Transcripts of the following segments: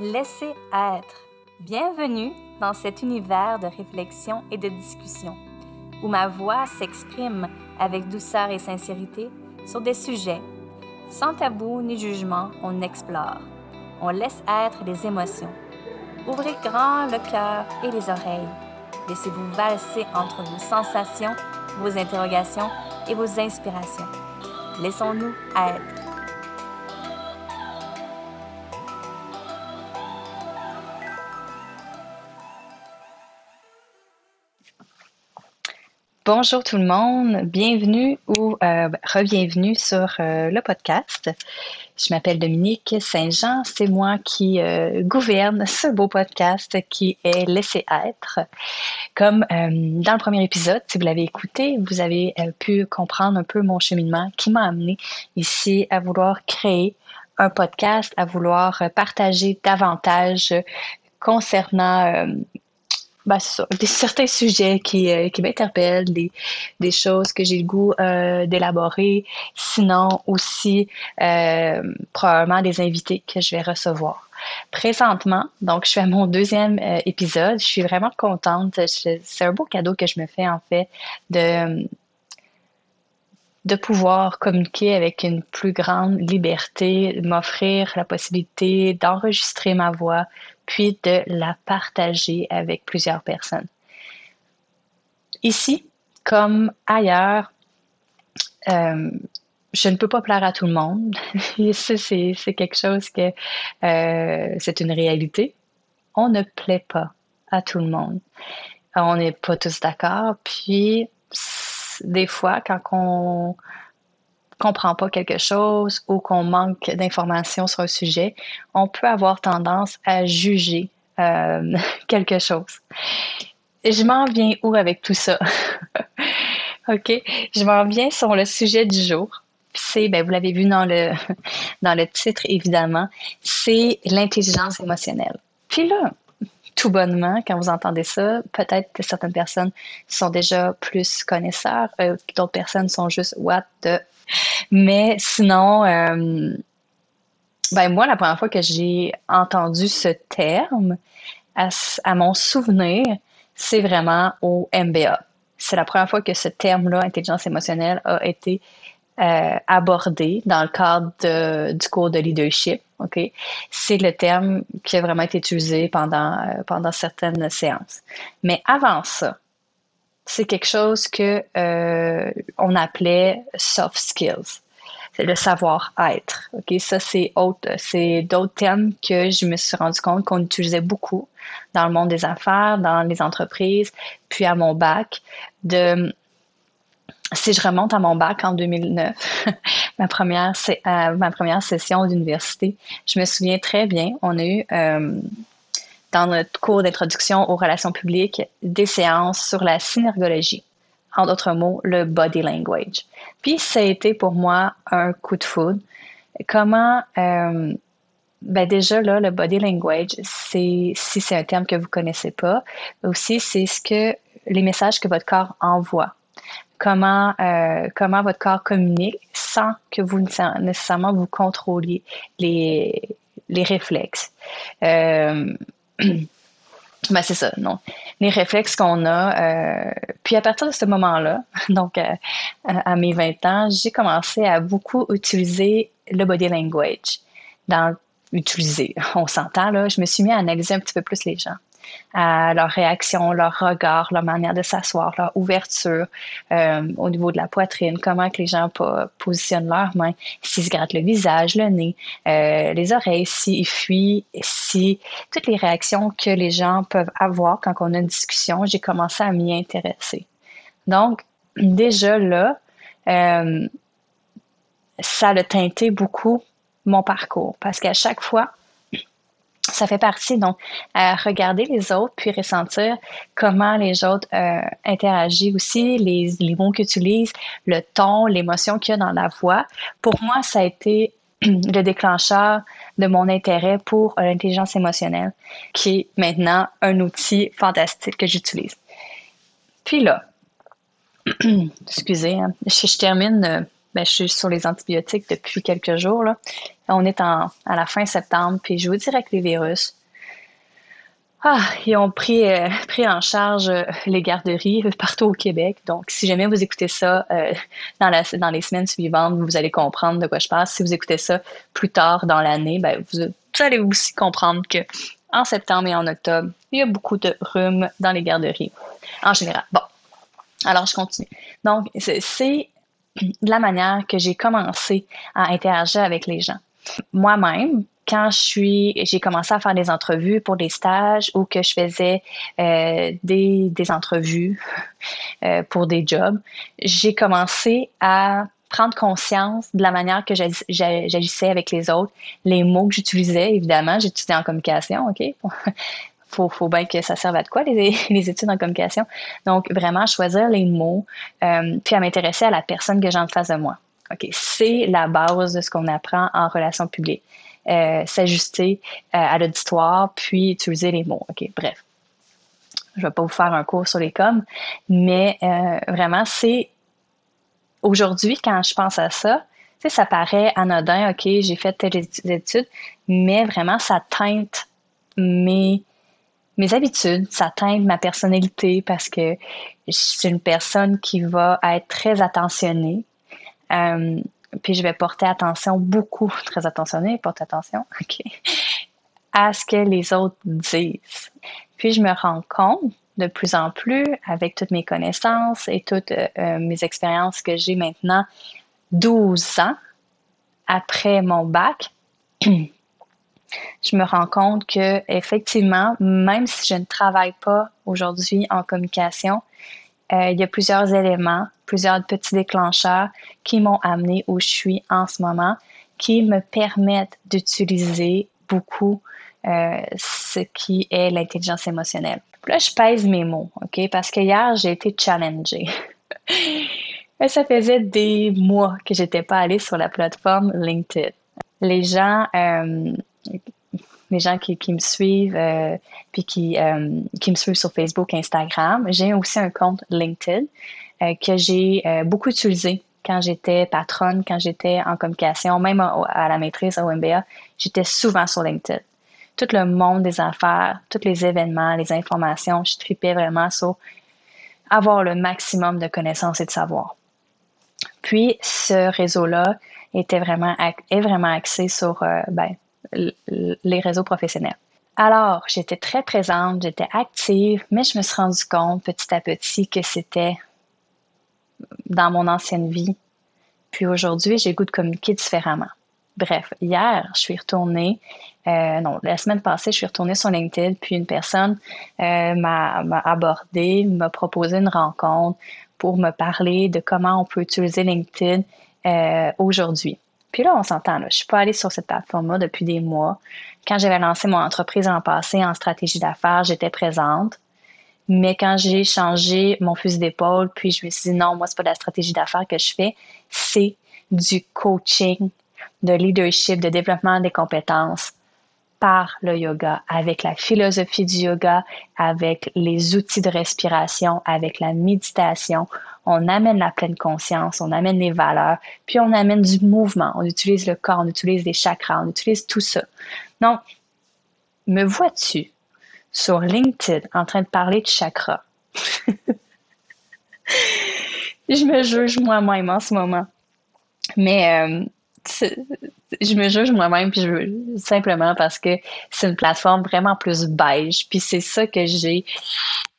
Laissez être. Bienvenue dans cet univers de réflexion et de discussion, où ma voix s'exprime avec douceur et sincérité sur des sujets. Sans tabou ni jugement, on explore. On laisse être les émotions. Ouvrez grand le cœur et les oreilles. Laissez-vous valser entre vos sensations, vos interrogations et vos inspirations. Laissons-nous être. Bonjour tout le monde, bienvenue ou euh, re-bienvenue sur euh, le podcast. Je m'appelle Dominique Saint-Jean, c'est moi qui euh, gouverne ce beau podcast qui est Laisser être. Comme dans le premier épisode, si vous l'avez écouté, vous avez pu comprendre un peu mon cheminement qui m'a amené ici à vouloir créer un podcast, à vouloir partager davantage concernant ben, ça, des, certains sujets qui, euh, qui m'interpellent, des, des choses que j'ai le goût euh, d'élaborer, sinon aussi euh, probablement des invités que je vais recevoir. Présentement, donc je suis à mon deuxième épisode, je suis vraiment contente. C'est un beau cadeau que je me fais en fait de de pouvoir communiquer avec une plus grande liberté, m'offrir la possibilité d'enregistrer ma voix, puis de la partager avec plusieurs personnes. Ici, comme ailleurs, euh, je ne peux pas plaire à tout le monde. ça, c'est quelque chose que euh, c'est une réalité. On ne plaît pas à tout le monde. On n'est pas tous d'accord. Puis, des fois, quand on comprend pas quelque chose ou qu'on manque d'informations sur un sujet, on peut avoir tendance à juger euh, quelque chose. Je m'en viens où avec tout ça? OK? Je m'en viens sur le sujet du jour. C'est, ben, vous l'avez vu dans le, dans le titre, évidemment, c'est l'intelligence émotionnelle. Puis là, tout bonnement, quand vous entendez ça, peut-être que certaines personnes sont déjà plus connaisseurs, euh, d'autres personnes sont juste what the mais sinon, euh, ben moi, la première fois que j'ai entendu ce terme, à, mon souvenir, c'est vraiment au MBA. C'est la première fois que ce terme-là, intelligence émotionnelle, a été euh, abordé dans le cadre du cours de leadership. C'est le terme qui a vraiment été utilisé pendant euh, pendant certaines séances. Mais avant ça, c'est quelque chose que euh, on appelait soft skills. C'est le savoir-être. Ça c'est c'est d'autres thèmes que je me suis rendu compte qu'on utilisait beaucoup dans le monde des affaires, dans les entreprises, puis à mon bac. De si je remonte à mon bac en 2009, ma première euh, ma première session d'université, je me souviens très bien. On a eu euh, dans notre cours d'introduction aux relations publiques des séances sur la synergologie, en d'autres mots, le body language. Puis ça a été pour moi un coup de foudre. Comment, euh, ben déjà là, le body language, c'est si c'est un terme que vous connaissez pas, aussi c'est ce que les messages que votre corps envoie. Comment, euh, comment votre corps communique sans que vous nécessairement vous contrôliez les, réflexes. Euh, ben c'est ça, non. Les réflexes qu'on a. Euh, puis à partir de ce moment-là, donc à mes 20 ans, j'ai commencé à beaucoup utiliser le body language. Dans utiliser, on s'entend je me suis mis à analyser un petit peu plus les gens à leur réaction, leur regard, leur manière de s'asseoir, leur ouverture euh, au niveau de la poitrine, comment que les gens positionnent leurs mains, s'ils se grattent le visage, le nez, euh, les oreilles, s'ils fuient, si toutes les réactions que les gens peuvent avoir quand on a une discussion, j'ai commencé à m'y intéresser. Donc, déjà là, euh, ça a teinté beaucoup mon parcours parce qu'à chaque fois, ça fait partie, donc, à regarder les autres, puis ressentir comment les autres euh, interagissent aussi, les, les mots qu'ils utilisent, le ton, l'émotion qu'il y a dans la voix. Pour moi, ça a été le déclencheur de mon intérêt pour l'intelligence émotionnelle, qui est maintenant un outil fantastique que j'utilise. Puis là, excusez, hein, je, termine euh, ben, je suis sur les antibiotiques depuis quelques jours. On est à la fin septembre, puis je vous dirais que les virus, ah, ils ont pris, euh, en charge euh, les garderies partout au Québec. Donc, si jamais vous écoutez ça euh, dans, les semaines suivantes, vous allez comprendre de quoi je parle. Si vous écoutez ça plus tard dans l'année, ben, vous, allez aussi comprendre que en septembre et en octobre, il y a beaucoup de rhume dans les garderies en général. Bon, alors je continue. Donc, c'est la manière que j'ai commencé à interagir avec les gens. Moi-même, quand je suis, j'ai commencé à faire des entrevues pour des stages ou que je faisais euh, des, des, entrevues euh, pour des jobs, j'ai commencé à prendre conscience de la manière que j'agissais avec les autres, les mots que j'utilisais, évidemment, j'étudiais en communication, OK? Faut, faut bien que ça serve à de quoi, les, les études en communication. Donc, vraiment, choisir les mots, euh, puis à m'intéresser à la personne que j'ai en face de moi. OK, c'est la base de ce qu'on apprend en relations publiques. Euh, s'ajuster euh, à l'auditoire, puis utiliser les mots. OK, bref. Je ne vais pas vous faire un cours sur les coms, mais vraiment, c'est aujourd'hui, quand je pense à ça, tu sais, ça paraît anodin, OK, j'ai fait telle étude, mais vraiment, ça teinte mes, mes habitudes, ça teinte ma personnalité parce que je suis une personne qui va être très attentionnée. Euh, puis je vais porter attention beaucoup, très attentionné, porte attention, OK, à ce que les autres disent. Puis je me rends compte de plus en plus, avec toutes mes connaissances et toutes euh, euh, mes expériences que j'ai maintenant, 12 ans après mon bac, je me rends compte que effectivement, même si je ne travaille pas aujourd'hui en communication, euh, il y a plusieurs éléments, plusieurs petits déclencheurs qui m'ont amené où je suis en ce moment, qui me permettent d'utiliser beaucoup euh, ce qui est l'intelligence émotionnelle. là, je pèse mes mots, OK? Parce que hier, j'ai été challengée. Ça faisait des mois que j'étais pas allée sur la plateforme LinkedIn. Les gens euh, les gens qui, me suivent, euh, puis qui, euh, qui me suivent sur Facebook, Instagram. J'ai aussi un compte LinkedIn euh, que j'ai beaucoup utilisé quand j'étais patronne, quand j'étais en communication, même à, la maîtrise au MBA. J'étais souvent sur LinkedIn. Tout le monde des affaires, tous les événements, les informations, je tripais vraiment sur avoir le maximum de connaissances et de savoir. Puis, ce réseau-là était vraiment, est vraiment axé sur ben, les réseaux professionnels. Alors, j'étais très présente, j'étais active, mais je me suis rendu compte petit à petit que c'était dans mon ancienne vie. Puis aujourd'hui, j'ai goût de communiquer différemment. Bref, hier, je suis retournée, euh, non, la semaine passée, je suis retournée sur LinkedIn, puis une personne euh, m'a abordé, m'a proposé une rencontre pour me parler de comment on peut utiliser LinkedIn euh, aujourd'hui. Puis là, on s'entend, je suis pas allée sur cette plateforme-là depuis des mois. Quand j'avais lancé mon entreprise en passé en stratégie d'affaires, j'étais présente. Mais quand j'ai changé mon fusil d'épaule, puis je me suis dit non, moi, c'est pas de la stratégie d'affaires que je fais, c'est du coaching, de leadership, de développement des compétences par le yoga, avec la philosophie du yoga, avec les outils de respiration, avec la méditation on amène la pleine conscience, on amène les valeurs, puis on amène du mouvement, on utilise le corps, on utilise les chakras, on utilise tout ça. Donc, me vois-tu sur LinkedIn en train de parler de chakras? je me juge moi-même en ce moment. Mais euh, je me juge moi-même puis je simplement parce que c'est une plateforme vraiment plus beige puis c'est ça que j'ai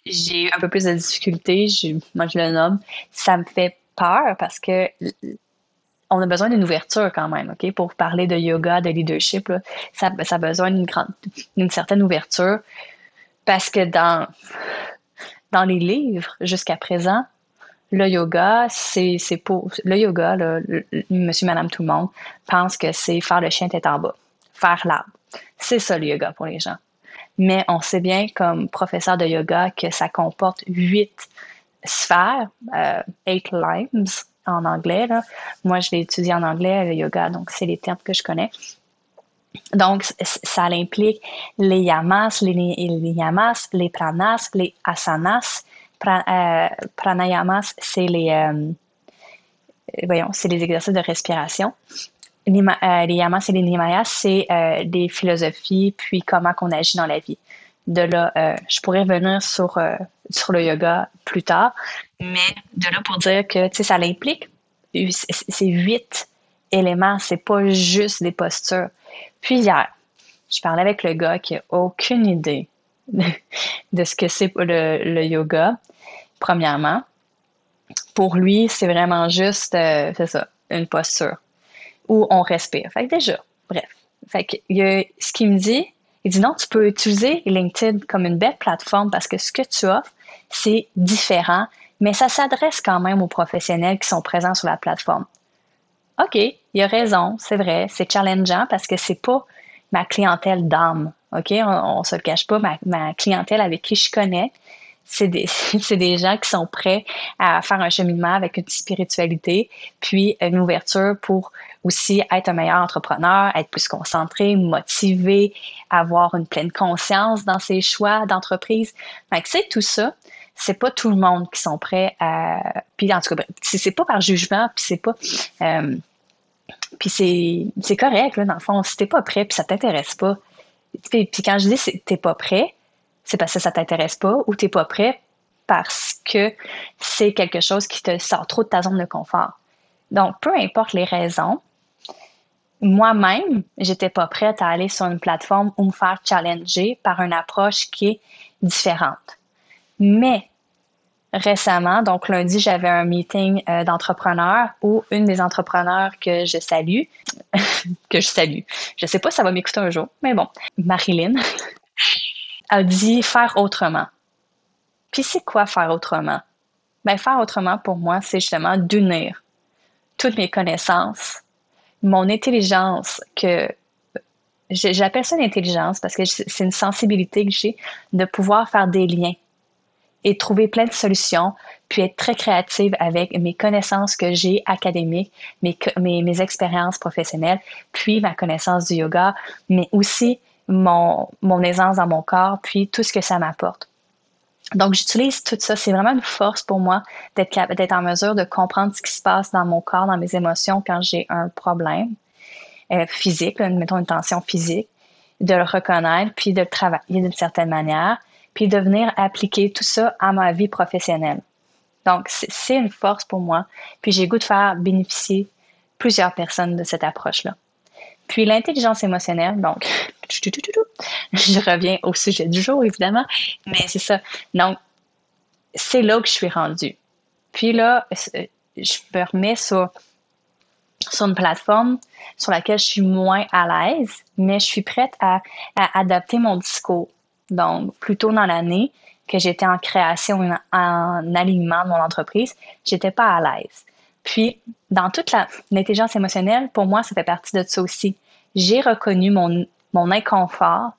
j'ai un peu plus de difficultés, moi je le nomme, ça me fait peur parce que on a besoin d'une ouverture quand même, OK? Pour parler de yoga, de leadership, ça, ça a besoin d'une d'une certaine ouverture parce que dans, dans les livres jusqu'à présent, le yoga, c'est, pour, le yoga, le, monsieur, madame, tout le monde pense que c'est faire le chien tête en bas, faire l'arbre. C'est ça le yoga pour les gens mais on sait bien comme professeur de yoga que ça comporte huit sphères, euh, eight limbs en anglais. Là. Moi, je l'ai étudié en anglais, le yoga, donc c'est les termes que je connais. Donc, ça implique les yamas, les, yamas, les pranas, les asanas. Euh, pranayamas, c'est les, euh, voyons, c'est des exercices de respiration. Les, yamas et les nimayas, c'est des philosophies, puis comment qu'on agit dans la vie. De là, je pourrais revenir sur, sur le yoga plus tard, mais de là pour dire que, ça l'implique, c'est huit éléments, c'est pas juste des postures. Puis hier, je parlais avec le gars qui a aucune idée de ce que c'est le, le, yoga, premièrement. Pour lui, c'est vraiment juste, euh, c'est ça, une posture où on respire. Fait que déjà, bref. Fait que il y a, ce qu'il me dit, il dit non, tu peux utiliser LinkedIn comme une belle plateforme parce que ce que tu offres, c'est différent, mais ça s'adresse quand même aux professionnels qui sont présents sur la plateforme. OK, il a raison, c'est vrai, c'est challengeant parce que c'est pas ma clientèle d'âme. OK, on, ne se le cache pas, ma, clientèle avec qui je connais, c'est des, des gens qui sont prêts à faire un cheminement avec une spiritualité, puis une ouverture pour aussi être un meilleur entrepreneur, être plus concentré, motivé, avoir une pleine conscience dans ses choix d'entreprise. Fait c'est tout ça, c'est pas tout le monde qui sont prêts à. Puis en tout cas, c'est pas par jugement, puis c'est pas. Euh, puis c'est correct, là, dans le fond, si t'es pas prêt, puis ça t'intéresse pas. Puis, quand je dis t'es pas prêt, c'est parce que ça t'intéresse pas ou t'es pas prêt parce que c'est quelque chose qui te sort trop de ta zone de confort. Donc, peu importe les raisons, moi-même, j'étais pas prête à aller sur une plateforme ou me faire challenger par une approche qui est différente. Mais récemment. Donc, lundi, j'avais un meeting euh, d'entrepreneurs où une des entrepreneurs que je salue, que je salue, je sais pas si ça va m'écouter un jour, mais bon, Marilyn, a dit faire autrement. Puis c'est quoi faire autrement? Ben, faire autrement pour moi, c'est justement d'unir toutes mes connaissances, mon intelligence que j'appelle ça l'intelligence parce que c'est une sensibilité que j'ai de pouvoir faire des liens et trouver plein de solutions, puis être très créative avec mes connaissances que j'ai académiques, mes, mes, mes expériences professionnelles, puis ma connaissance du yoga, mais aussi mon, mon aisance dans mon corps, puis tout ce que ça m'apporte. Donc, j'utilise tout ça. C'est vraiment une force pour moi d'être, en mesure de comprendre ce qui se passe dans mon corps, dans mes émotions quand j'ai un problème euh, physique, mettons une tension physique, de le reconnaître, puis de le travailler d'une certaine manière, puis de venir appliquer tout ça à ma vie professionnelle. Donc, c'est une force pour moi. Puis j'ai goût de faire bénéficier plusieurs personnes de cette approche-là. Puis l'intelligence émotionnelle, donc, je reviens au sujet du jour, évidemment, mais c'est ça. Donc, c'est là que je suis rendue. Puis là, je me remets sur, une plateforme sur laquelle je suis moins à l'aise, mais je suis prête à, à adapter mon discours donc plus tôt dans l'année, que j'étais en création, en alignement de mon entreprise, j'étais pas à l'aise. Puis, dans toute l'intelligence émotionnelle, pour moi, ça fait partie de ça aussi. J'ai reconnu mon, mon inconfort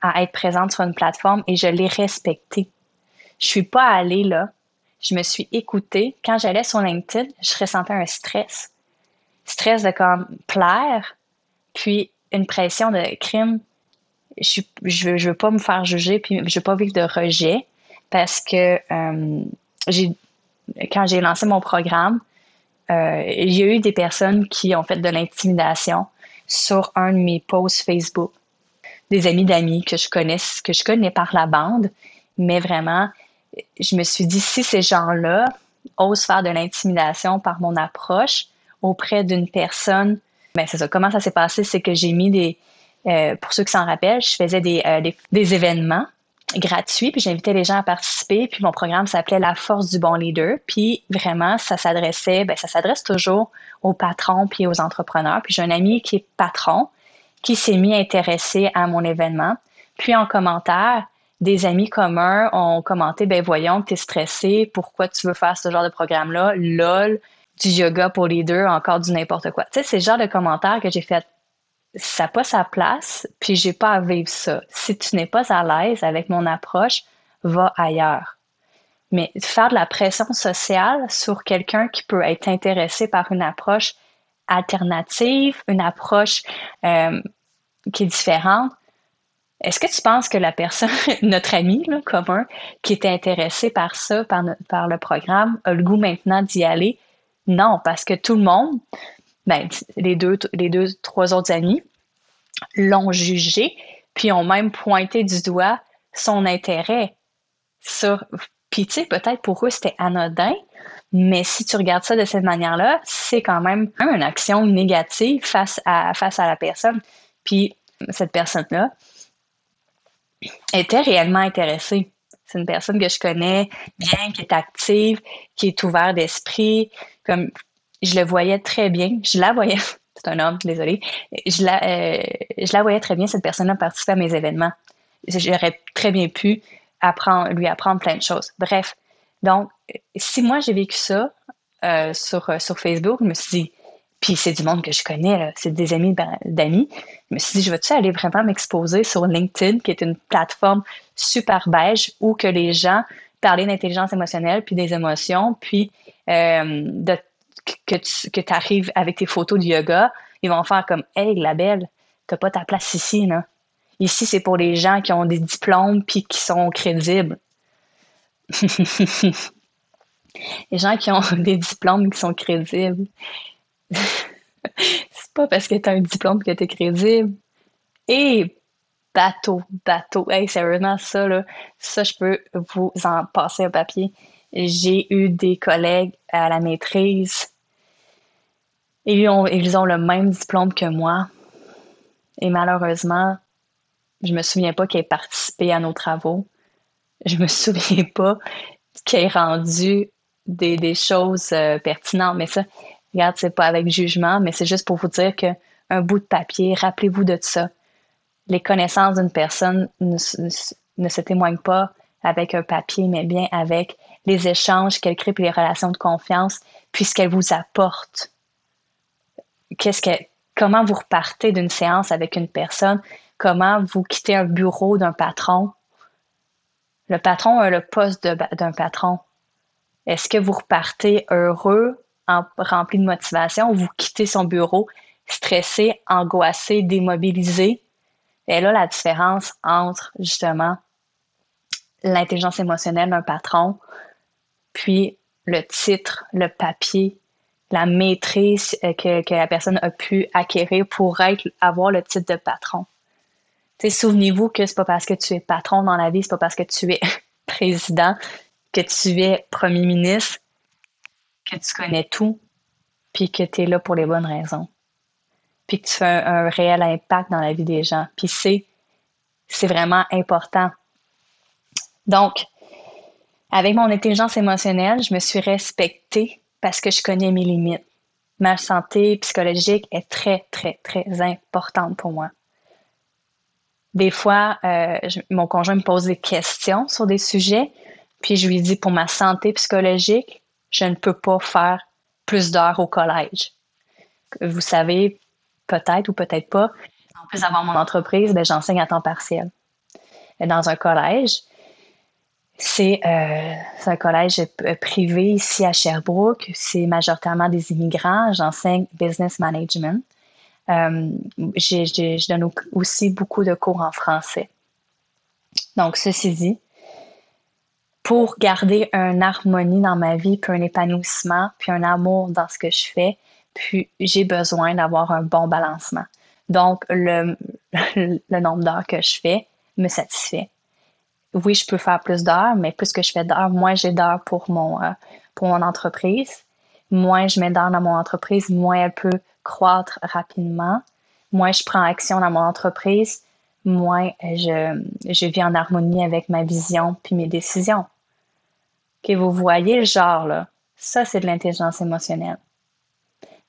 à être présente sur une plateforme et je l'ai respecté. Je suis pas allée là. Je me suis écoutée. Quand j'allais sur LinkedIn, je ressentais un stress. Stress de comme plaire, puis une pression de crime je je, veux pas me faire juger, puis je veux pas vivre de rejet parce que euh, quand j'ai lancé mon programme, euh, il y a eu des personnes qui ont fait de l'intimidation sur un de mes posts Facebook. Des amis d'amis que je connais, que je connais par la bande, mais vraiment, je me suis dit, si ces gens-là osent faire de l'intimidation par mon approche auprès d'une personne, ben c'est ça. Comment ça s'est passé? C'est que j'ai mis des, euh, pour ceux qui s'en rappellent, je faisais euh, des, des, événements gratuits, puis j'invitais les gens à participer, puis mon programme s'appelait La force du bon leader, puis vraiment, ça s'adressait, ben, ça s'adresse toujours aux patrons puis aux entrepreneurs. Puis j'ai un ami qui est patron, qui s'est mis à intéresser à mon événement. Puis en commentaire, des amis communs ont commenté, ben voyons, t'es stressé, pourquoi tu veux faire ce genre de programme-là, lol, du yoga pour les deux, encore du n'importe quoi. Tu sais, c'est le genre de commentaires que j'ai fait ça n'a pas sa place, puis j'ai pas à vivre ça. Si tu n'es pas à l'aise avec mon approche, va ailleurs. Mais faire de la pression sociale sur quelqu'un qui peut être intéressé par une approche alternative, une approche euh, qui est différente, est-ce que tu penses que la personne, notre ami commun, qui était intéressé par ça, par, par le programme, a le goût maintenant d'y aller? Non, parce que tout le monde, ben, les deux, les deux, trois autres amis, l'ont jugé, puis ont même pointé du doigt son intérêt sur. Puis, tu sais, peut-être pour eux, c'était anodin, mais si tu regardes ça de cette manière-là, c'est quand même une action négative face à, face à la personne. Puis, cette personne-là était réellement intéressée. C'est une personne que je connais bien, qui est active, qui est ouverte d'esprit. Comme je le voyais très bien, je la voyais, c'est un homme, désolé, je la, euh, je la voyais très bien, cette personne-là participer à mes événements. J'aurais très bien pu apprendre, lui apprendre plein de choses. Bref, donc, si moi j'ai vécu ça euh, sur, euh, sur Facebook, je me suis dit, puis c'est du monde que je connais, c'est des amis d'amis. Je me suis dit, je veux-tu aller vraiment m'exposer sur LinkedIn, qui est une plateforme super beige où que les gens parlent d'intelligence émotionnelle, puis des émotions, puis de, que tu arrives avec tes photos de yoga, ils vont faire comme Hey, la belle, t'as pas ta place ici, là. Ici, c'est pour les gens qui ont des diplômes puis qui sont crédibles. les gens qui ont des diplômes qui sont crédibles. c'est pas parce que tu as un diplôme que tu es crédible. Et bateau, bateau. Hey, sérieusement, ça, là, ça, je peux vous en passer un papier. J'ai eu des collègues à la maîtrise. Ils ont, ils ont le même diplôme que moi. Et malheureusement, je me souviens pas qu'ils aient participé à nos travaux. Je me souviens pas qu'ils aient rendu des, des choses euh, pertinentes. Mais ça, regarde, c'est pas avec jugement, mais c'est juste pour vous dire que un bout de papier, rappelez-vous de ça. Les connaissances d'une personne ne, se témoignent pas avec un papier, mais bien avec les échanges qu'elle crée puis les relations de confiance, puisqu'elle vous apporte. Qu'est-ce que, comment vous repartez d'une séance avec une personne, comment vous quittez un bureau d'un patron? Le patron a le poste d'un patron. Est-ce que vous repartez heureux, rempli de motivation, ou vous quittez son bureau stressé, angoissé, démobilisé? Et là, la différence entre justement l'intelligence émotionnelle d'un patron, puis le titre, le papier, la maîtrise euh, que, que la personne a pu acquérir pour être, avoir le titre de patron. Souvenez-vous que c'est pas parce que tu es patron dans la vie, c'est pas parce que tu es président, que tu es premier ministre, que tu connais tout, puis que tu es là pour les bonnes raisons. Puis que tu fais un, réel impact dans la vie des gens. Puis c'est, c'est vraiment important. Donc, avec mon intelligence émotionnelle, je me suis respectée parce que je connais mes limites. Ma santé psychologique est très, très, très importante pour moi. Des fois, euh, mon conjoint me pose des questions sur des sujets, puis je lui dis pour ma santé psychologique, je ne peux pas faire plus d'heures au collège. Vous savez, peut-être ou peut-être pas, en plus d'avoir mon entreprise, ben, j'enseigne à temps partiel. Dans un collège, c'est euh, un collège privé ici à Sherbrooke. C'est majoritairement des immigrants. J'enseigne business management. Euh, je donne aussi beaucoup de cours en français. Donc, ceci dit, pour garder une harmonie dans ma vie, puis un épanouissement, puis un amour dans ce que je fais, puis j'ai besoin d'avoir un bon balancement. Donc, le nombre d'heures que je fais me satisfait. Oui, je peux faire plus d'heures, mais plus que je fais d'heures, moins j'ai d'heures pour mon, euh, pour mon entreprise. Moins je mets d'heures dans mon entreprise, moins elle peut croître rapidement, moins je prends action dans mon entreprise, moins je, je vis en harmonie avec ma vision puis mes décisions. Que vous voyez le genre, là, ça, c'est de l'intelligence émotionnelle.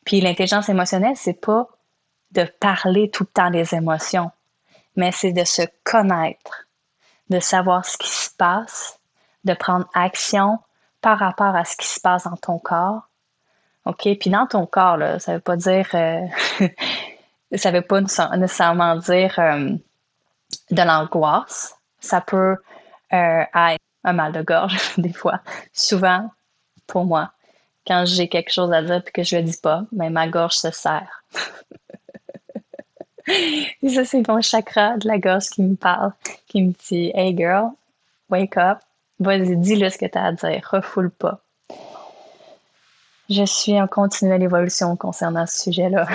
Puis l'intelligence émotionnelle, c'est pas de parler tout le temps des émotions, mais c'est de se connaître, de savoir ce qui se passe, de prendre action par rapport à ce qui se passe dans ton corps, OK? Puis dans ton corps, là, ça veut pas dire. Euh, ça veut pas nécessairement dire euh, de l'angoisse. Ça peut euh, être un mal de gorge, des fois. Souvent, pour moi, quand j'ai quelque chose à dire et que je le dis pas, mais ben, ma gorge se serre. et ça, c'est mon chakra de la gorge qui me parle, qui me dit Hey girl, wake up, vas-y, dis-le ce que tu as à dire, refoule pas. je suis en continuelle évolution concernant ce sujet-là.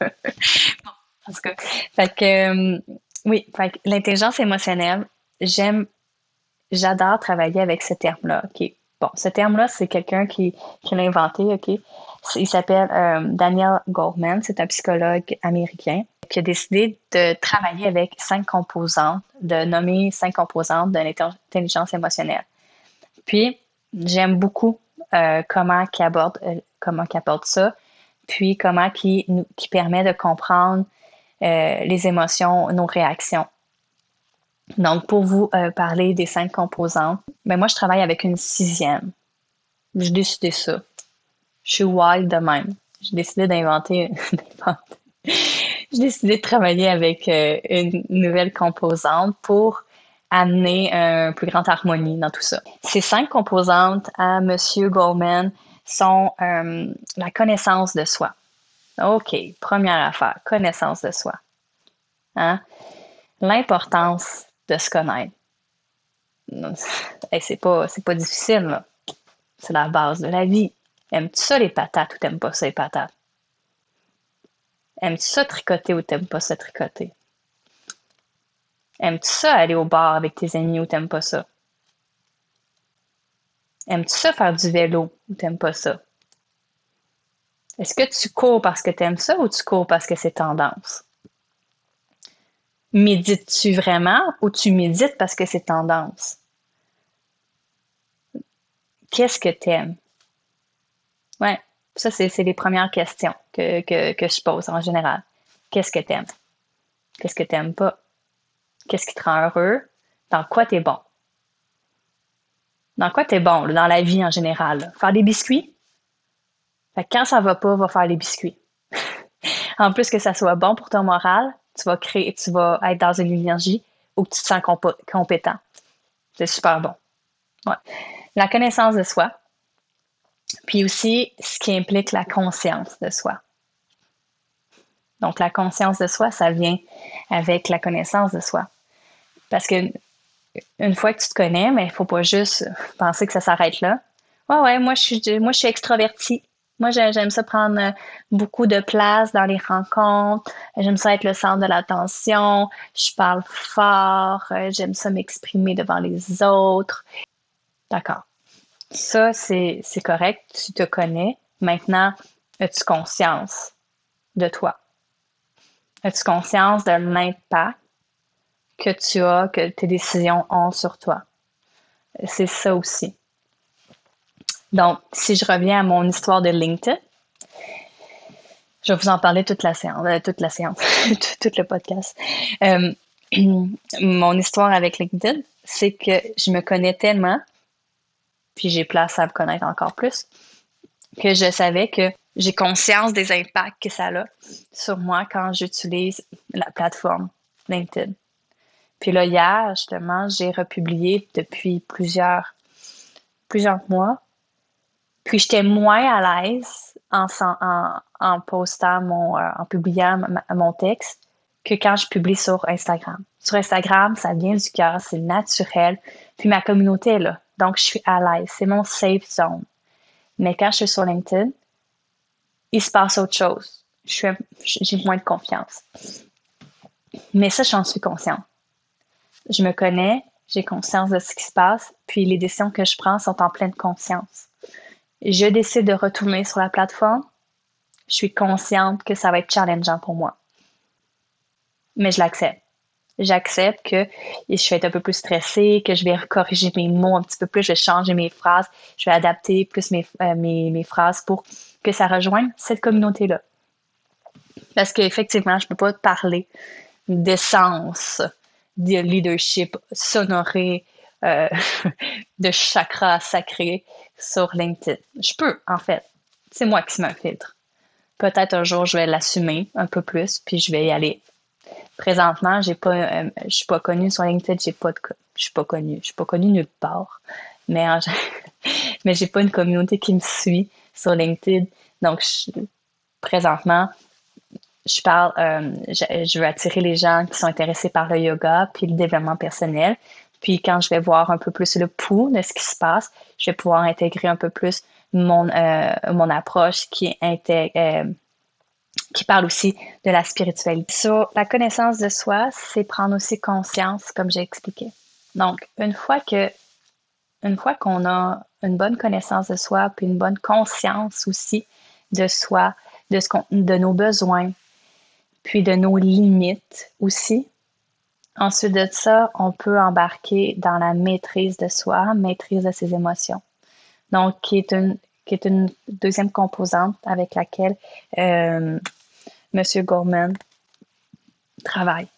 parce que, fait que, euh, oui, l'intelligence émotionnelle, j'aime, j'adore travailler avec ce terme-là. OK? Bon, ce terme-là, c'est quelqu'un qui, qui l'a inventé, OK? Il s'appelle euh, Daniel Goldman, c'est un psychologue américain qui a décidé de travailler avec cinq composantes, de nommer cinq composantes de l'intelligence émotionnelle. Puis, j'aime beaucoup euh, comment aborde, euh, aborde ça, puis comment qui, qui permet de comprendre euh, les émotions, nos réactions. Donc, pour vous parler des cinq composantes, ben moi, je travaille avec une sixième. J'ai décidé ça. Je suis wild de même. J'ai décidé d'inventer. J'ai décidé de travailler avec une nouvelle composante pour amener une plus grande harmonie dans tout ça. Ces cinq composantes à M. Goldman sont euh, la connaissance de soi. OK, première affaire, connaissance de soi. Hein? L'importance de se connaître. c'est pas, pas difficile, C'est la base de la vie. Aimes-tu ça les patates ou t'aimes pas ça les patates? Aimes-tu ça tricoter ou t'aimes pas ça tricoter? Aimes-tu ça aller au bar avec tes amis ou t'aimes pas ça? Aimes-tu ça faire du vélo ou t'aimes pas ça? Est-ce que tu cours parce que t'aimes ça ou tu cours parce que c'est tendance? Médites-tu vraiment ou tu médites parce que c'est tendance? Qu'est-ce que t'aimes? Ouais, ça, c'est les premières questions que, que, que je pose en général. Qu'est-ce que t'aimes? Qu'est-ce que t'aimes pas? Qu'est-ce qui te rend heureux? Dans quoi tu es bon? Dans quoi tu es bon, dans la vie en général? Faire des biscuits? Quand ça va pas, va faire les biscuits. en plus que ça soit bon pour ton moral, tu vas créer, tu vas être dans une énergie où tu te sens compétent. C'est super bon. La connaissance de soi, puis aussi ce qui implique la conscience de soi. Donc, la conscience de soi, ça vient avec la connaissance de soi. Parce que une fois que tu te connais, mais il faut pas juste penser que ça s'arrête là. Ouais, ouais, moi je suis, moi, je suis extravertie. Moi, j'aime ça prendre euh, beaucoup de place dans les rencontres. J'aime ça être le centre de l'attention. Je parle fort. Euh, j'aime ça m'exprimer devant les autres. D'accord. Ça, c'est correct. Tu te connais. Maintenant, as-tu conscience de toi? As-tu conscience de l'impact que tu as, que tes décisions ont sur toi? C'est ça aussi. Donc, si je reviens à mon histoire de LinkedIn, je vais vous en parler toute la séance, euh, toute la séance, tout, le podcast. Euh, mon histoire avec LinkedIn, c'est que je me connais tellement, puis j'ai place à me connaître encore plus, que je savais que j'ai conscience des impacts que ça a sur moi quand j'utilise la plateforme LinkedIn. Puis là, hier, justement, j'ai republié depuis plusieurs, mois. Puis j'étais moins à l'aise en, postant mon, euh, en publiant mon texte que quand je publie sur Instagram. Sur Instagram, ça vient du cœur, c'est naturel. Puis ma communauté est là. Donc, je suis à l'aise. C'est mon safe zone. Mais quand je suis sur LinkedIn, il se passe autre chose. J'ai moins de confiance. Mais ça, j'en suis consciente. Je me connais, j'ai conscience de ce qui se passe, puis les décisions que je prends sont en pleine conscience. Je décide de retourner sur la plateforme. Je suis consciente que ça va être challengeant pour moi. Mais je l'accepte. J'accepte que je vais être un peu plus stressée, que je vais corriger mes mots un petit peu plus, je vais changer mes phrases, je vais adapter plus mes, euh, mes, mes phrases pour que ça rejoigne cette communauté-là. Parce qu'effectivement, je ne peux pas parler d'essence, de leadership sonoré, euh, de chakra sacré sur LinkedIn. Je peux, en fait. C'est moi qui filtre. Peut-être un jour, je vais l'assumer un peu plus, puis je vais y aller. Présentement, j'ai pas, euh, je suis pas connue sur LinkedIn, j'ai pas de, je suis pas connue, je suis pas connue nulle part. Mais, mais j'ai pas une communauté qui me suit sur LinkedIn. Donc, présentement, je parle, euh, je, veux attirer les gens qui sont intéressés par le yoga puis le développement personnel. Puis quand je vais voir un peu plus le pouls de ce qui se passe, je vais pouvoir intégrer un peu plus mon, euh, mon approche qui intègre, qui parle aussi de la spiritualité. La connaissance de soi, c'est prendre aussi conscience, comme j'ai expliqué. Donc, une fois que, une fois qu'on a une bonne connaissance de soi, puis une bonne conscience aussi de soi, de ce qu'on, de nos besoins, puis de nos limites aussi. Ensuite de ça, on peut embarquer dans la maîtrise de soi, maîtrise de ses émotions. Donc, qui est une, qui est une deuxième composante avec laquelle euh, M. Gorman travaille.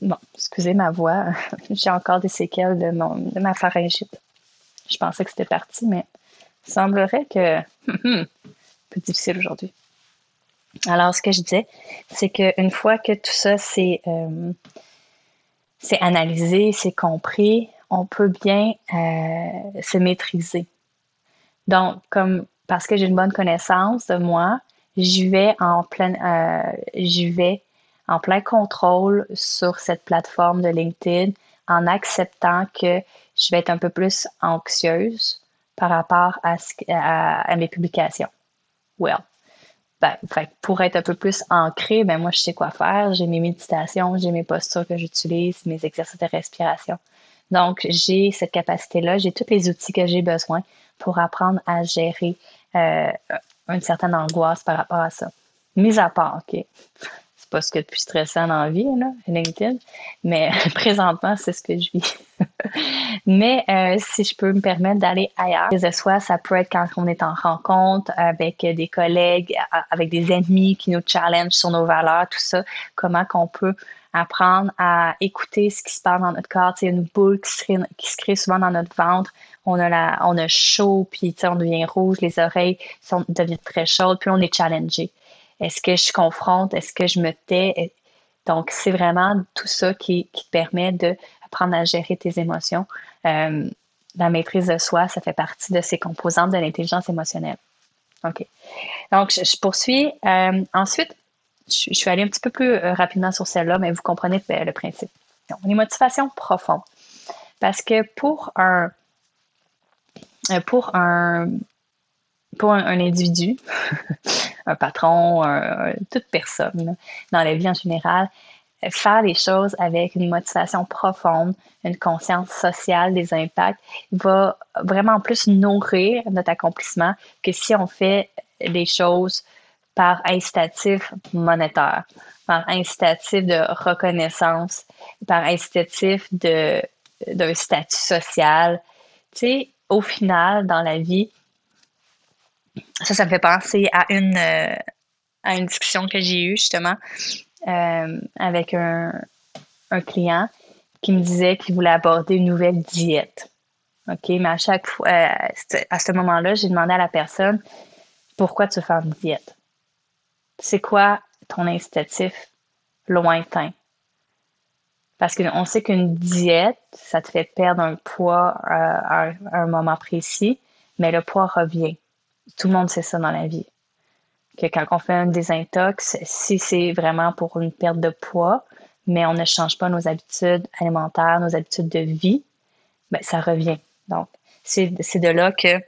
Bon, excusez ma voix, j'ai encore des séquelles de, mon, de ma pharyngite. Je pensais que c'était parti, mais il semblerait que un peu difficile aujourd'hui. Alors, ce que je disais, c'est qu'une fois que tout ça c'est euh, analysé, c'est compris, on peut bien euh, se maîtriser. Donc, comme parce que j'ai une bonne connaissance de moi, j'y vais en plein, euh, j'y vais en plein contrôle sur cette plateforme de LinkedIn en acceptant que je vais être un peu plus anxieuse par rapport à, mes publications. Well, ben, pour être un peu plus ancré, ben moi je sais quoi faire. J'ai mes méditations, j'ai mes postures que j'utilise, mes exercices de respiration. Donc j'ai cette capacité-là, j'ai tous les outils que j'ai besoin pour apprendre à gérer euh, une certaine angoisse par rapport à ça. Mis à part, OK, c'est pas ce que plus stressant dans la vie, là, LinkedIn, mais présentement, c'est ce que je vis. mais euh, si je peux me permettre d'aller ailleurs, de soi, ça peut être quand on est en rencontre avec des collègues, avec des ennemis qui nous challenge sur nos valeurs, tout ça, comment qu'on peut apprendre à écouter ce qui se passe dans notre corps. C'est une boule qui se, crée, qui se crée souvent dans notre ventre. On a, la, on a chaud, puis on devient rouge, les oreilles sont, deviennent très chaudes, puis on est challengé. Est-ce que je confronte? Est-ce que je me tais? Donc, c'est vraiment tout ça qui, qui permet d'apprendre à gérer tes émotions. Euh, la maîtrise de soi, ça fait partie de ces composantes de l'intelligence émotionnelle. OK. Donc, je, poursuis. Euh, ensuite, je, suis allée un petit peu plus euh, rapidement sur celle-là, mais vous comprenez le principe. Donc, les motivations profondes. Parce que pour un, pour un, pour un, individu, un patron, toute personne dans la vie en général, faire les choses avec une motivation profonde, une conscience sociale des impacts, va vraiment plus nourrir notre accomplissement que si on fait les choses par incitatif monétaire, par incitatif de reconnaissance, par incitatif de d'un statut social. Tu sais, au final, dans la vie, ça, ça me fait penser à une, euh, discussion que j'ai eue justement euh, avec un, un, client qui me disait qu'il voulait aborder une nouvelle diète. OK, mais à chaque fois, euh, à ce moment-là, j'ai demandé à la personne pourquoi tu fais une diète? C'est quoi ton incitatif lointain? Parce qu'on sait qu'une diète, ça te fait perdre un poids à un moment précis, mais le poids revient. Tout le monde sait ça dans la vie. Que quand on fait un désintox, si c'est vraiment pour une perte de poids, mais on ne change pas nos habitudes alimentaires, nos habitudes de vie, ben, ça revient. Donc, c'est de là que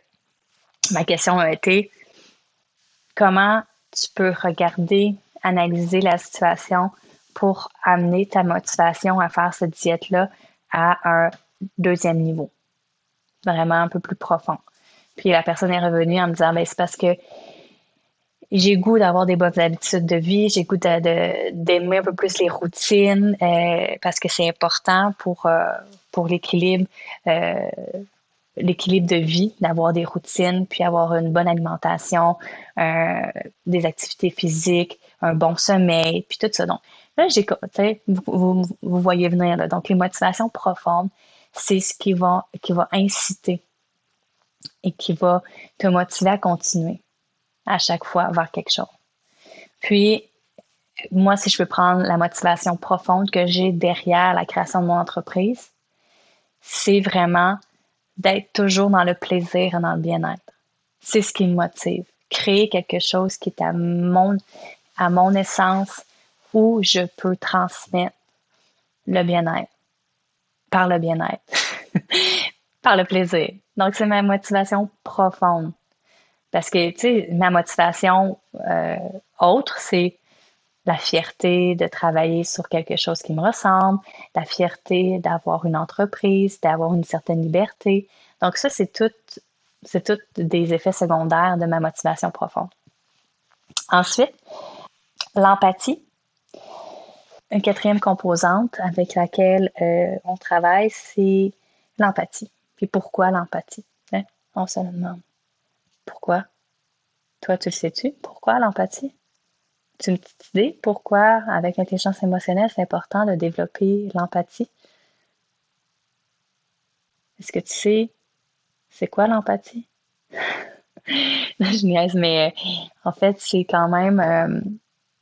ma question a été comment tu peux regarder, analyser la situation pour amener ta motivation à faire cette diète-là à un deuxième niveau, vraiment un peu plus profond. Puis la personne est revenue en me disant, ben, c'est parce que j'ai goût d'avoir des bonnes habitudes de vie, j'ai goût d'aimer un peu plus les routines euh, parce que c'est important pour, euh, pour l'équilibre euh, l'équilibre de vie, d'avoir des routines, puis avoir une bonne alimentation, des activités physiques, un bon sommeil, puis tout ça. Donc là, j'ai, vous, vous, voyez venir. Donc les motivations profondes, c'est ce qui va, qui va inciter et qui va te motiver à continuer à chaque fois vers quelque chose. Puis, moi, si je peux prendre la motivation profonde que j'ai derrière la création de mon entreprise, c'est vraiment d'être toujours dans le plaisir et dans le bien-être. C'est ce qui me motive. Créer quelque chose qui est à mon essence où je peux transmettre le bien-être par le bien-être, par le plaisir. Donc, c'est ma motivation profonde. Parce que, tu sais, ma motivation euh, autre, c'est la fierté de travailler sur quelque chose qui me ressemble, la fierté d'avoir une entreprise, d'avoir une certaine liberté. Donc ça, c'est tout, c'est tout des effets secondaires de ma motivation profonde. Ensuite, l'empathie. Une quatrième composante avec laquelle euh, on travaille, c'est l'empathie. Puis pourquoi l'empathie? Hein? On se demande. Pourquoi? Toi, tu le sais-tu? Pourquoi l'empathie? Tu une petite idée? Pourquoi, avec l'intelligence émotionnelle, c'est important de développer l'empathie? Est-ce que tu sais c'est quoi l'empathie? je niaise, mais euh, en fait, c'est quand même. Euh,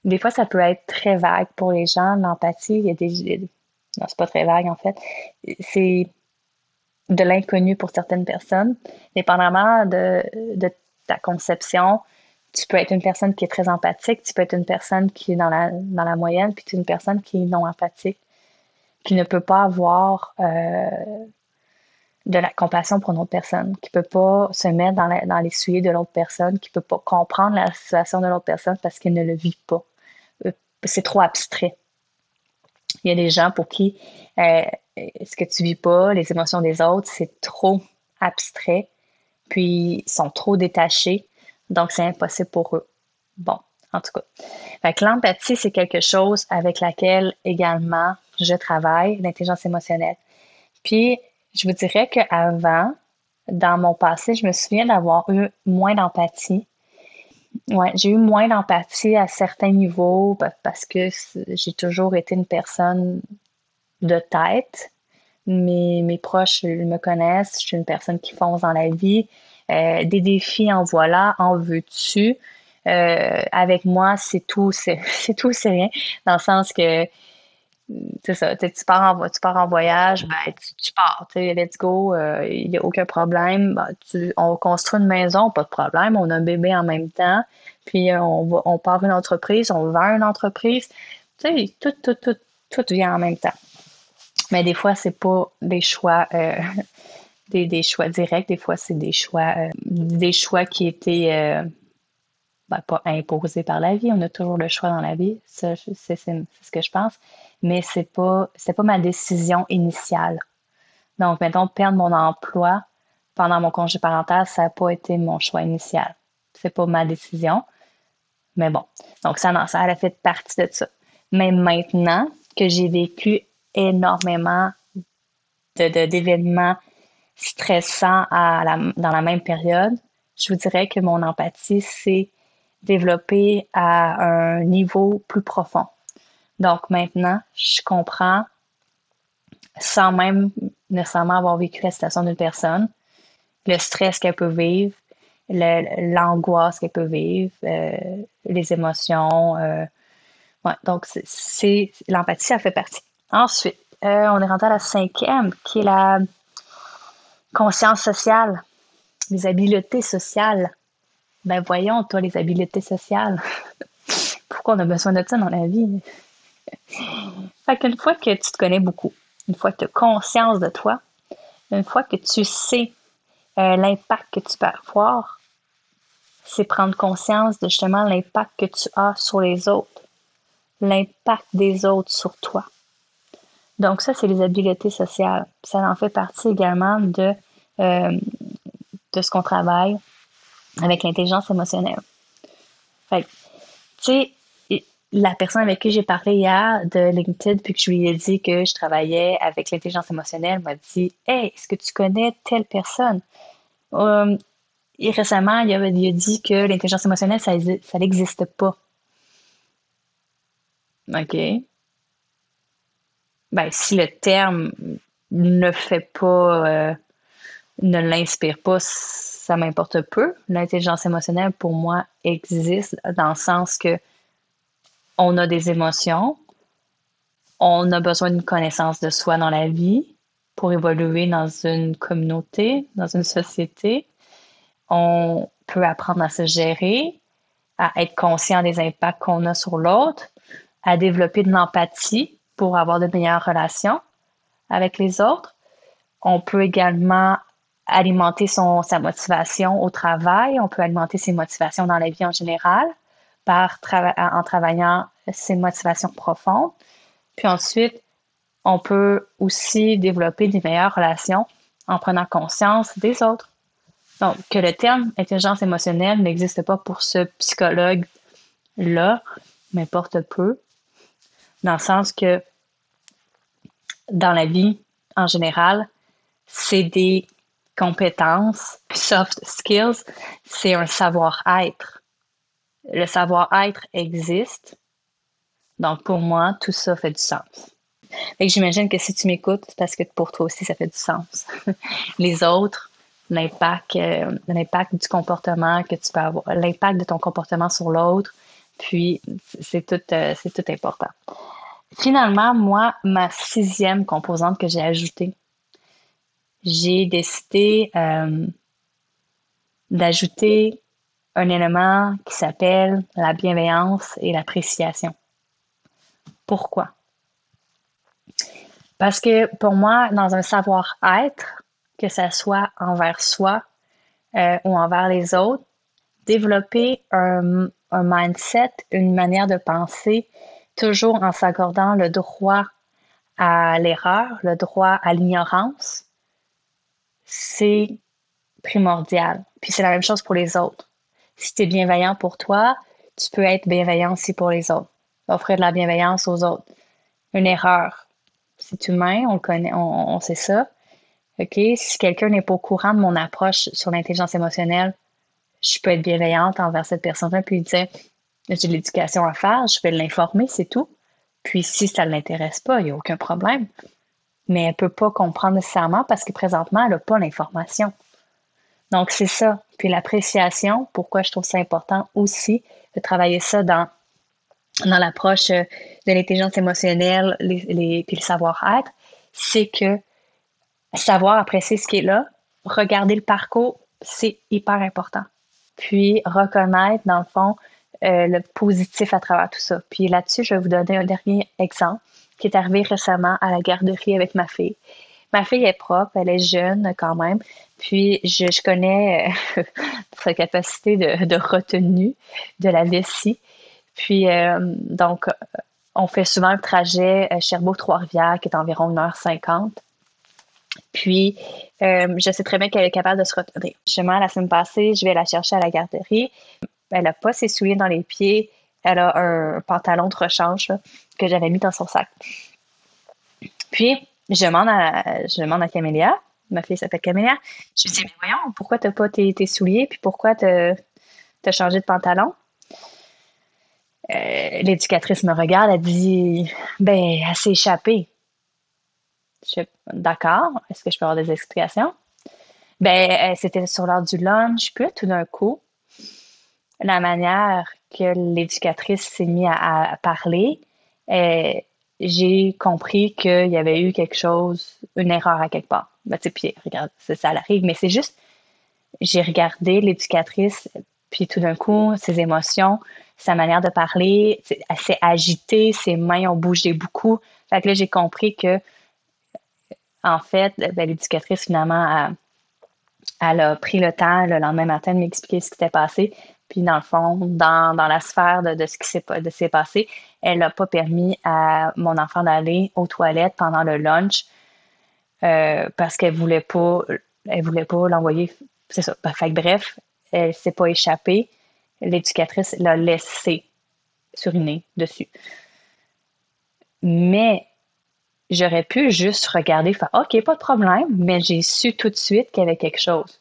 des fois, ça peut être très vague pour les gens, l'empathie. Il y a des. Non, c'est pas très vague, en fait. C'est de l'inconnu pour certaines personnes. Dépendamment de, ta conception, tu peux être une personne qui est très empathique, tu peux être une personne qui est dans la, dans la moyenne, puis tu es une personne qui est non empathique, qui ne peut pas avoir euh, de la compassion pour une autre personne, qui peut pas se mettre dans, dans les souliers de l'autre personne, qui peut pas comprendre la situation de l'autre personne parce qu'elle ne le vit pas. C'est trop abstrait. Il y a des gens pour qui euh, ce que tu vis pas, les émotions des autres, c'est trop abstrait, puis ils sont trop détachés, donc c'est impossible pour eux. Bon, en tout cas. L'empathie, c'est quelque chose avec laquelle également je travaille, l'intelligence émotionnelle. Puis je vous dirais qu'avant, dans mon passé, je me souviens d'avoir eu moins d'empathie. Ouais, j'ai eu moins d'empathie à certains niveaux parce que j'ai toujours été une personne de tête. Mes, mes proches me connaissent, je suis une personne qui fonce dans la vie. Euh, des défis en voilà, en veux-tu? Euh, avec moi, c'est tout, c'est tout, c'est rien, dans le sens que c'est ça, tu pars, en, tu pars en voyage, ben, tu, pars, let's go, euh, il n'y a aucun problème. Ben, tu, on construit une maison, pas de problème, on a un bébé en même temps, puis euh, on, va, on part une entreprise, on vend une entreprise. Tu sais, tout, tout, tout, tout vient en même temps. Mais des fois, c'est pas des choix, euh, des, des, choix directs, des fois, c'est des choix, des choix qui étaient ben, pas imposés par la vie. On a toujours le choix dans la vie, c'est ce que je pense mais c'est pas pas ma décision initiale. Donc, mettons, perdre mon emploi pendant mon congé parental, ça n'a pas été mon choix initial. C'est pas ma décision. Mais bon. Donc, ça, non, ça a fait partie de ça. Mais maintenant que j'ai vécu énormément d'événements stressants dans la même période, je vous dirais que mon empathie s'est développée à un niveau plus profond. Donc maintenant, je comprends sans même nécessairement avoir vécu la situation d'une personne, le stress qu'elle peut vivre, l'angoisse qu'elle peut vivre, euh, les émotions. Euh, donc, c'est l'empathie, ça fait partie. Ensuite, euh, on est rentré à la cinquième, qui est la conscience sociale, les habiletés sociales. Ben voyons, toi, les habiletés sociales. Pourquoi on a besoin de ça dans la vie? Fait qu'une fois que tu te connais beaucoup, une fois que tu as conscience de toi, une fois que tu sais euh, l'impact que tu peux avoir, c'est prendre conscience de justement l'impact que tu as sur les autres, l'impact des autres sur toi. Donc ça, c'est les habiletés sociales. Ça en fait partie également de, euh, de ce qu'on travaille avec l'intelligence émotionnelle. Fait tu sais, la personne avec qui j'ai parlé hier de LinkedIn, puis que je lui ai dit que je travaillais avec l'intelligence émotionnelle, m'a dit Hey, est-ce que tu connais telle personne euh, Et récemment, il a, dit que l'intelligence émotionnelle, ça, ça n'existe pas. OK. Ben, si le terme ne fait pas, euh, ne l'inspire pas, ça m'importe peu. L'intelligence émotionnelle, pour moi, existe dans le sens que on a des émotions, on a besoin d'une connaissance de soi dans la vie pour évoluer dans une communauté, dans une société. On peut apprendre à se gérer, à être conscient des impacts qu'on a sur l'autre, à développer de l'empathie pour avoir de meilleures relations avec les autres. On peut également alimenter son, sa motivation au travail, on peut alimenter ses motivations dans la vie en général en travaillant ses motivations profondes. Puis ensuite, on peut aussi développer des meilleures relations en prenant conscience des autres. Donc, que le terme intelligence émotionnelle n'existe pas pour ce psychologue-là, m'importe peu, dans le sens que dans la vie, en général, c'est des compétences, soft skills, c'est un savoir-être. Le savoir-être existe. Donc, pour moi, tout ça fait du sens. Et j'imagine que si tu m'écoutes, c'est parce que pour toi aussi, ça fait du sens. Les autres, l'impact, euh, l'impact du comportement que tu peux avoir, l'impact de ton comportement sur l'autre, puis c'est tout, euh, tout important. Finalement, moi, ma sixième composante que j'ai ajoutée, j'ai décidé euh, d'ajouter un élément qui s'appelle la bienveillance et l'appréciation. Pourquoi? Parce que pour moi, dans un savoir-être, que ce soit envers soi euh, ou envers les autres, développer un mindset, une manière de penser toujours en s'accordant le droit à l'erreur, le droit à l'ignorance, c'est primordial. Puis c'est la même chose pour les autres. Si tu es bienveillant pour toi, tu peux être bienveillant aussi pour les autres. Offrir de la bienveillance aux autres. Une erreur, c'est humain, on connaît, on, sait ça. OK? Si quelqu'un n'est pas au courant de mon approche sur l'intelligence émotionnelle, je peux être bienveillante envers cette personne-là puis dire j'ai de l'éducation à faire, je vais l'informer, c'est tout. Puis si ça ne l'intéresse pas, il n'y a aucun problème. Mais elle ne peut pas comprendre nécessairement parce que présentement, elle n'a pas l'information. Donc, c'est ça. Puis l'appréciation, pourquoi je trouve ça important aussi de travailler ça dans, dans l'approche de l'intelligence émotionnelle les, puis le savoir-être, c'est que savoir apprécier ce qui est là, regarder le parcours, c'est hyper important. Puis reconnaître, dans le fond, euh, le positif à travers tout ça. Puis là-dessus, je vais vous donner un dernier exemple qui est arrivé récemment à la garderie avec ma fille. Ma fille est propre, elle est jeune quand même, puis je, connais euh, sa capacité de, retenue de la vessie. Puis euh, donc, on fait souvent le trajet Cherbourg-Trois-Rivières qui est environ 1h50. Puis, je sais très bien qu'elle est capable de se retenir. Justement, la semaine passée, je vais la chercher à la garderie. Elle n'a pas ses souliers dans les pieds. Elle a un pantalon de rechange que j'avais mis dans son sac. Puis, je demande à, je demande à Camélia, ma fille s'appelle Camélia, je lui dis, mais voyons, pourquoi tu n'as pas tes, souliers, puis pourquoi tu as changé de pantalon? Euh, l'éducatrice me regarde, elle dit, ben, elle s'est échappée. Je d'accord, est-ce que je peux avoir des explications? Ben, c'était sur l'heure du lunch, puis tout d'un coup, la manière que l'éducatrice s'est mise à, parler, euh, j'ai compris qu'il y avait eu quelque chose, une erreur à quelque part. Ben, puis regarde, ça, ça arrive, mais c'est juste, j'ai regardé l'éducatrice, puis tout d'un coup, ses émotions, sa manière de parler, elle s'est agitée, ses mains ont bougé beaucoup. Fait que là, j'ai compris que, en fait, ben, l'éducatrice, finalement, elle a pris le temps le lendemain matin de m'expliquer ce qui s'était passé. Puis dans le fond, dans, la sphère de, ce qui s'est passé, elle n'a pas permis à mon enfant d'aller aux toilettes pendant le lunch euh, parce qu'elle voulait pas elle voulait pas l'envoyer. C'est ça. Fait bref, elle s'est pas échappée. L'éducatrice l'a laissé suriner dessus. Mais j'aurais pu juste regarder, faire OK, pas de problème, mais j'ai su tout de suite qu'il y avait quelque chose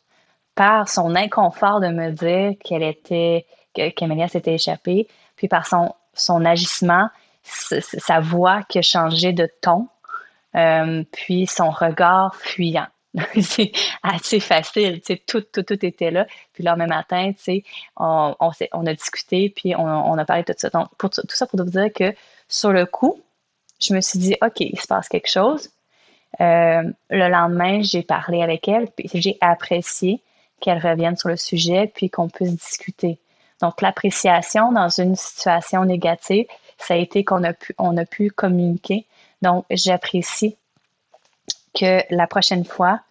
par son inconfort de me dire qu'elle était, que Camélia s'était échappée, puis par son, son agissement, sa voix qui a changé de ton, euh, puis son regard fuyant. c'est assez facile, tu tout, tout, tout était là. Puis le même matin, tu on, on, on, a discuté, puis on, on, a parlé de tout ça. Donc, tout ça pour vous dire que sur le coup, je me suis dit, OK, il se passe quelque chose. Euh, le lendemain, j'ai parlé avec elle, puis j'ai apprécié qu'elle revienne sur le sujet, puis qu'on puisse discuter. Donc, l'appréciation dans une situation négative, ça a été qu'on a pu, on a pu communiquer. Donc, j'apprécie que la prochaine fois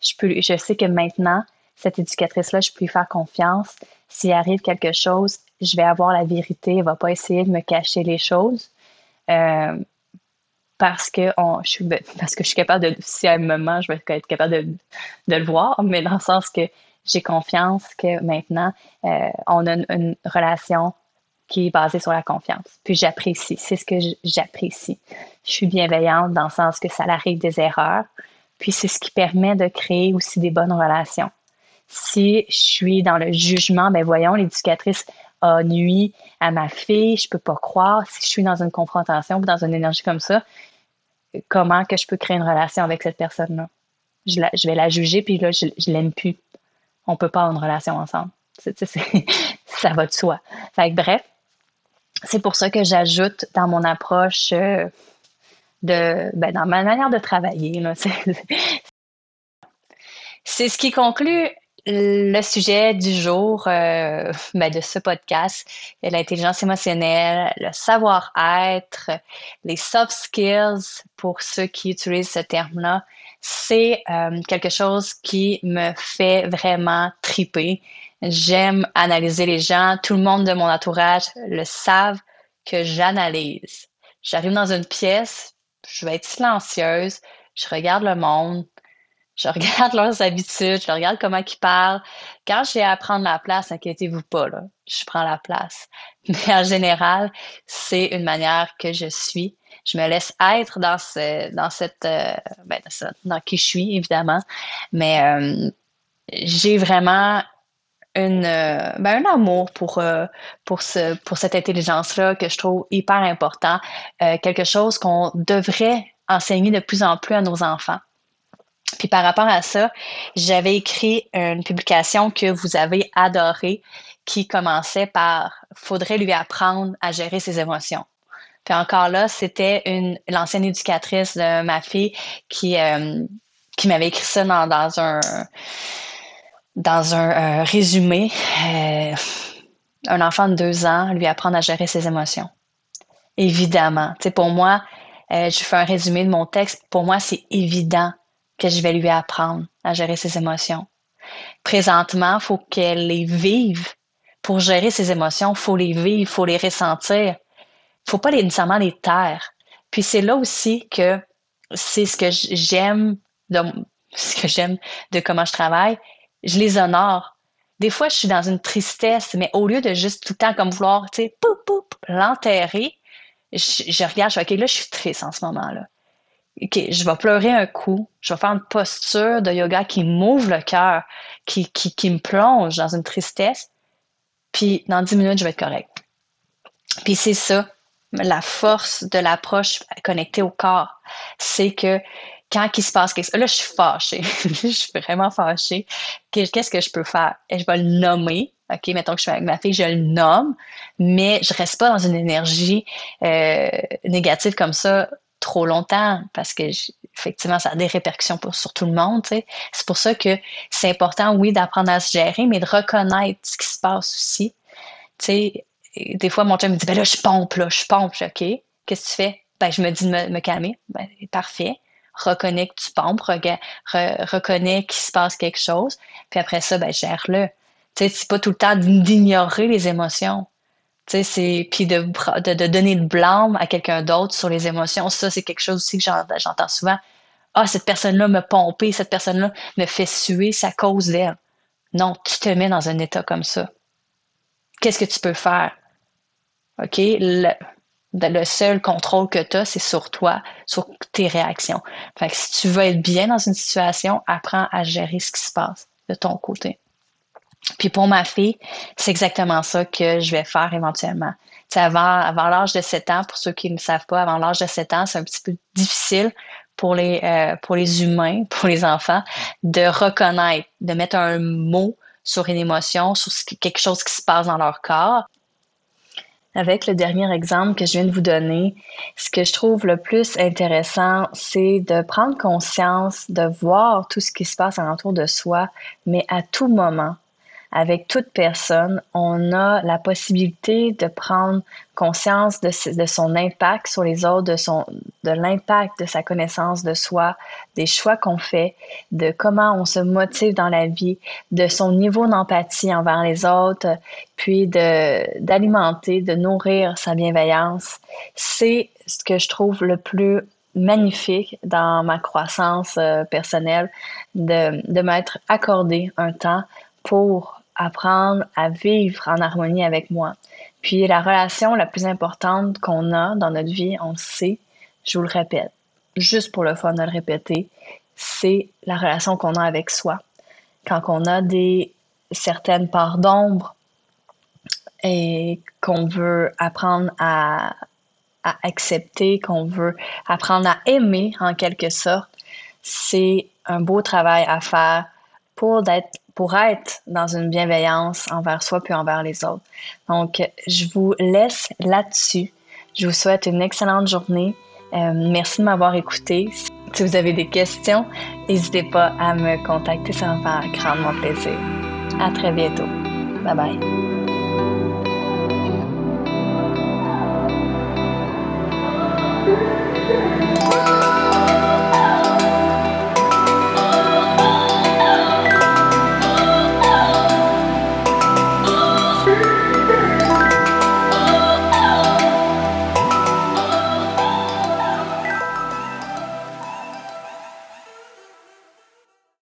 je, peux, je sais que maintenant, cette éducatrice-là, je peux lui faire confiance. S'il arrive quelque chose, je vais avoir la vérité. Elle va pas essayer de me cacher les choses. Euh, parce que je suis ben, parce que je suis capable de si elle me ment, je vais être capable de, de le voir, mais dans le sens que j'ai confiance que maintenant euh, on a une, relation qui est basée sur la confiance. Puis j'apprécie, c'est ce que j'apprécie. Je suis bienveillante dans le sens que ça arrive des erreurs, puis c'est ce qui permet de créer aussi des bonnes relations. Si je suis dans le jugement, ben voyons, l'éducatrice a nuit à ma fille, je peux pas croire. Si je suis dans une confrontation ou dans une énergie comme ça, comment que je peux créer une relation avec cette personne-là? Je, vais la juger, puis là, je, je l'aime plus. On peut pas avoir une relation ensemble. ça va de soi. Bref, c'est pour ça que j'ajoute dans mon approche euh, de, ben, dans ma manière de travailler. C'est ce qui conclut le sujet du jour euh, ben, de ce podcast, l'intelligence émotionnelle, le savoir-être, les soft skills pour ceux qui utilisent ce terme-là, c'est euh, quelque chose qui me fait vraiment triper. J'aime analyser les gens. Tout le monde de mon entourage le savent que j'analyse. J'arrive dans une pièce, je vais être silencieuse, je regarde le monde, je regarde leurs habitudes, je regarde comment ils parlent. Quand j'ai à prendre la place, inquiétez-vous pas, là, je prends la place. Mais en général, c'est une manière que je suis. Je me laisse être dans ce, dans cette, euh, ben, dans, qui je suis évidemment, mais euh, j'ai vraiment une, euh, ben, un amour pour, pour, ce, pour cette intelligence-là que je trouve hyper important, quelque chose qu'on devrait enseigner de plus en plus à nos enfants. Puis par rapport à ça, j'avais écrit une publication que vous avez adorée qui commençait par Faudrait lui apprendre à gérer ses émotions. Encore là, c'était l'ancienne éducatrice de ma fille qui, euh, m'avait écrit ça dans, un un, résumé. Euh, un enfant de deux ans, lui apprendre à gérer ses émotions. Évidemment. Tu pour moi, euh, je fais un résumé de mon texte. Pour moi, c'est évident que je vais lui apprendre à gérer ses émotions. Présentement, il faut qu'elle les vive. Pour gérer ses émotions, il faut les vivre, il faut les ressentir. Faut pas nécessairement les taire. Puis c'est là aussi que c'est ce que j'aime de ce que j'aime comment je travaille. Je les honore. Des fois, je suis dans une tristesse, mais au lieu de juste tout le temps comme vouloir, tu sais, l'enterrer, je, regarde, je suis OK, là, je suis triste en ce moment-là. OK, je vais pleurer un coup, je vais faire une posture de yoga qui m'ouvre le cœur, qui, qui, qui me plonge dans une tristesse, puis dans dix minutes, je vais être correct. Puis c'est ça, la force de l'approche connectée au corps. C'est que quand il se passe quelque chose, là, je suis fâchée. je suis vraiment fâchée. Qu'est-ce que je peux faire? Je vais le nommer. OK, mettons que je suis avec ma fille, je le nomme, mais je reste pas dans une énergie euh, négative comme ça trop longtemps parce que effectivement, ça a des répercussions pour, sur tout le monde. C'est pour ça que c'est important, oui, d'apprendre à se gérer, mais de reconnaître ce qui se passe aussi. Sais des fois, mon chum me dit, ben là, je pompe, là, je pompe. OK, qu'est-ce que tu fais? Ben, je me dis de me, calmer. Ben, parfait. Reconnais que tu pompes, reconnais qu'il se passe quelque chose. Puis après ça, ben, gère-le. Tu sais, c'est pas tout le temps d'ignorer les émotions c'est puis de, de, donner le blâme à quelqu'un d'autre sur les émotions, ça c'est quelque chose aussi que j'entends souvent. Ah, cette personne-là me pompé, cette personne-là me fait suer, ça cause d'elle. Non, tu te mets dans un état comme ça. Qu'est-ce que tu peux faire? OK? Le, le seul contrôle que tu as, c'est sur toi, sur tes réactions. Fait que si tu veux être bien dans une situation, apprends à gérer ce qui se passe de ton côté. Puis pour ma fille, c'est exactement ça que je vais faire éventuellement. T'sais, avant, avant l'âge de 7 ans, pour ceux qui ne savent pas, avant l'âge de 7 ans, c'est un petit peu difficile pour les, euh, pour les humains, pour les enfants, de reconnaître, de mettre un mot sur une émotion, sur quelque chose qui se passe dans leur corps. Avec le dernier exemple que je viens de vous donner, ce que je trouve le plus intéressant, c'est de prendre conscience, de voir tout ce qui se passe alentour de soi, mais à tout moment, avec toute personne, on a la possibilité de prendre conscience de, son impact sur les autres, de, son, de l'impact de sa connaissance de soi, des choix qu'on fait, de comment on se motive dans la vie, de son niveau d'empathie envers les autres, puis de, d'alimenter, de nourrir sa bienveillance. C'est ce que je trouve le plus magnifique dans ma croissance euh, personnelle de, de m'être accordé un temps pour apprendre à vivre en harmonie avec moi. Puis la relation la plus importante qu'on a dans notre vie, on sait, je vous le répète, juste pour le fun de le répéter, c'est la relation qu'on a avec soi. Quand on a des certaines parts d'ombre et qu'on veut apprendre à, à accepter, qu'on veut apprendre à aimer en quelque sorte, c'est un beau travail à faire pour être, pour être dans une bienveillance envers soi puis envers les autres. Donc, je vous laisse là-dessus. Je vous souhaite une excellente journée. Euh, merci de m'avoir écouté. Si vous avez des questions, n'hésitez pas à me contacter, ça va me faire grandement plaisir. À très bientôt. Bye bye.